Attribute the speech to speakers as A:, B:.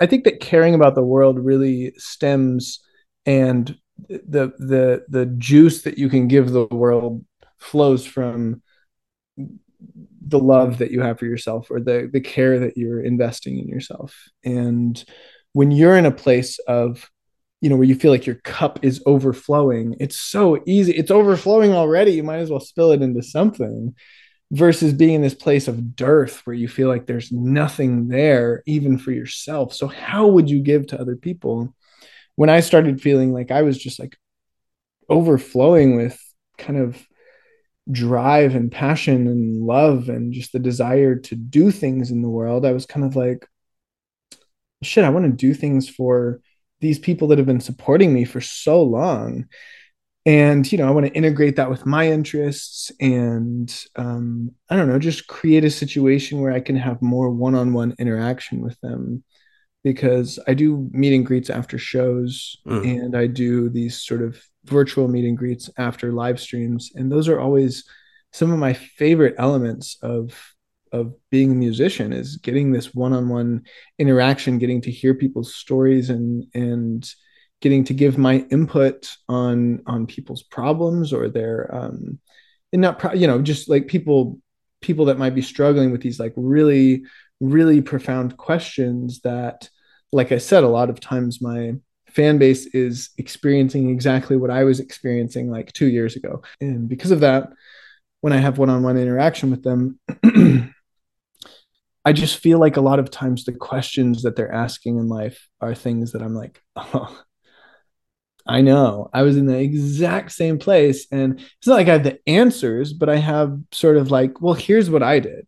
A: I think that caring about the world really stems and the the the juice that you can give the world flows from the love that you have for yourself or the the care that you're investing in yourself. And when you're in a place of you know where you feel like your cup is overflowing it's so easy it's overflowing already you might as well spill it into something versus being in this place of dearth where you feel like there's nothing there even for yourself. So how would you give to other people? When i started feeling like i was just like overflowing with kind of drive and passion and love and just the desire to do things in the world i was kind of like shit i want to do things for these people that have been supporting me for so long and you know i want to integrate that with my interests and um, i don't know just create a situation where i can have more one-on-one interaction with them because i do meet and greets after shows mm. and i do these sort of virtual meet and greets after live streams and those are always some of my favorite elements of of being a musician is getting this one-on-one interaction getting to hear people's stories and and getting to give my input on on people's problems or their um and not pro- you know just like people people that might be struggling with these like really really profound questions that like i said a lot of times my fan base is experiencing exactly what i was experiencing like 2 years ago. And because of that when i have one-on-one interaction with them I just feel like a lot of times the questions that they're asking in life are things that I'm like, oh, I know. I was in the exact same place. And it's not like I have the answers, but I have sort of like, well, here's what I did.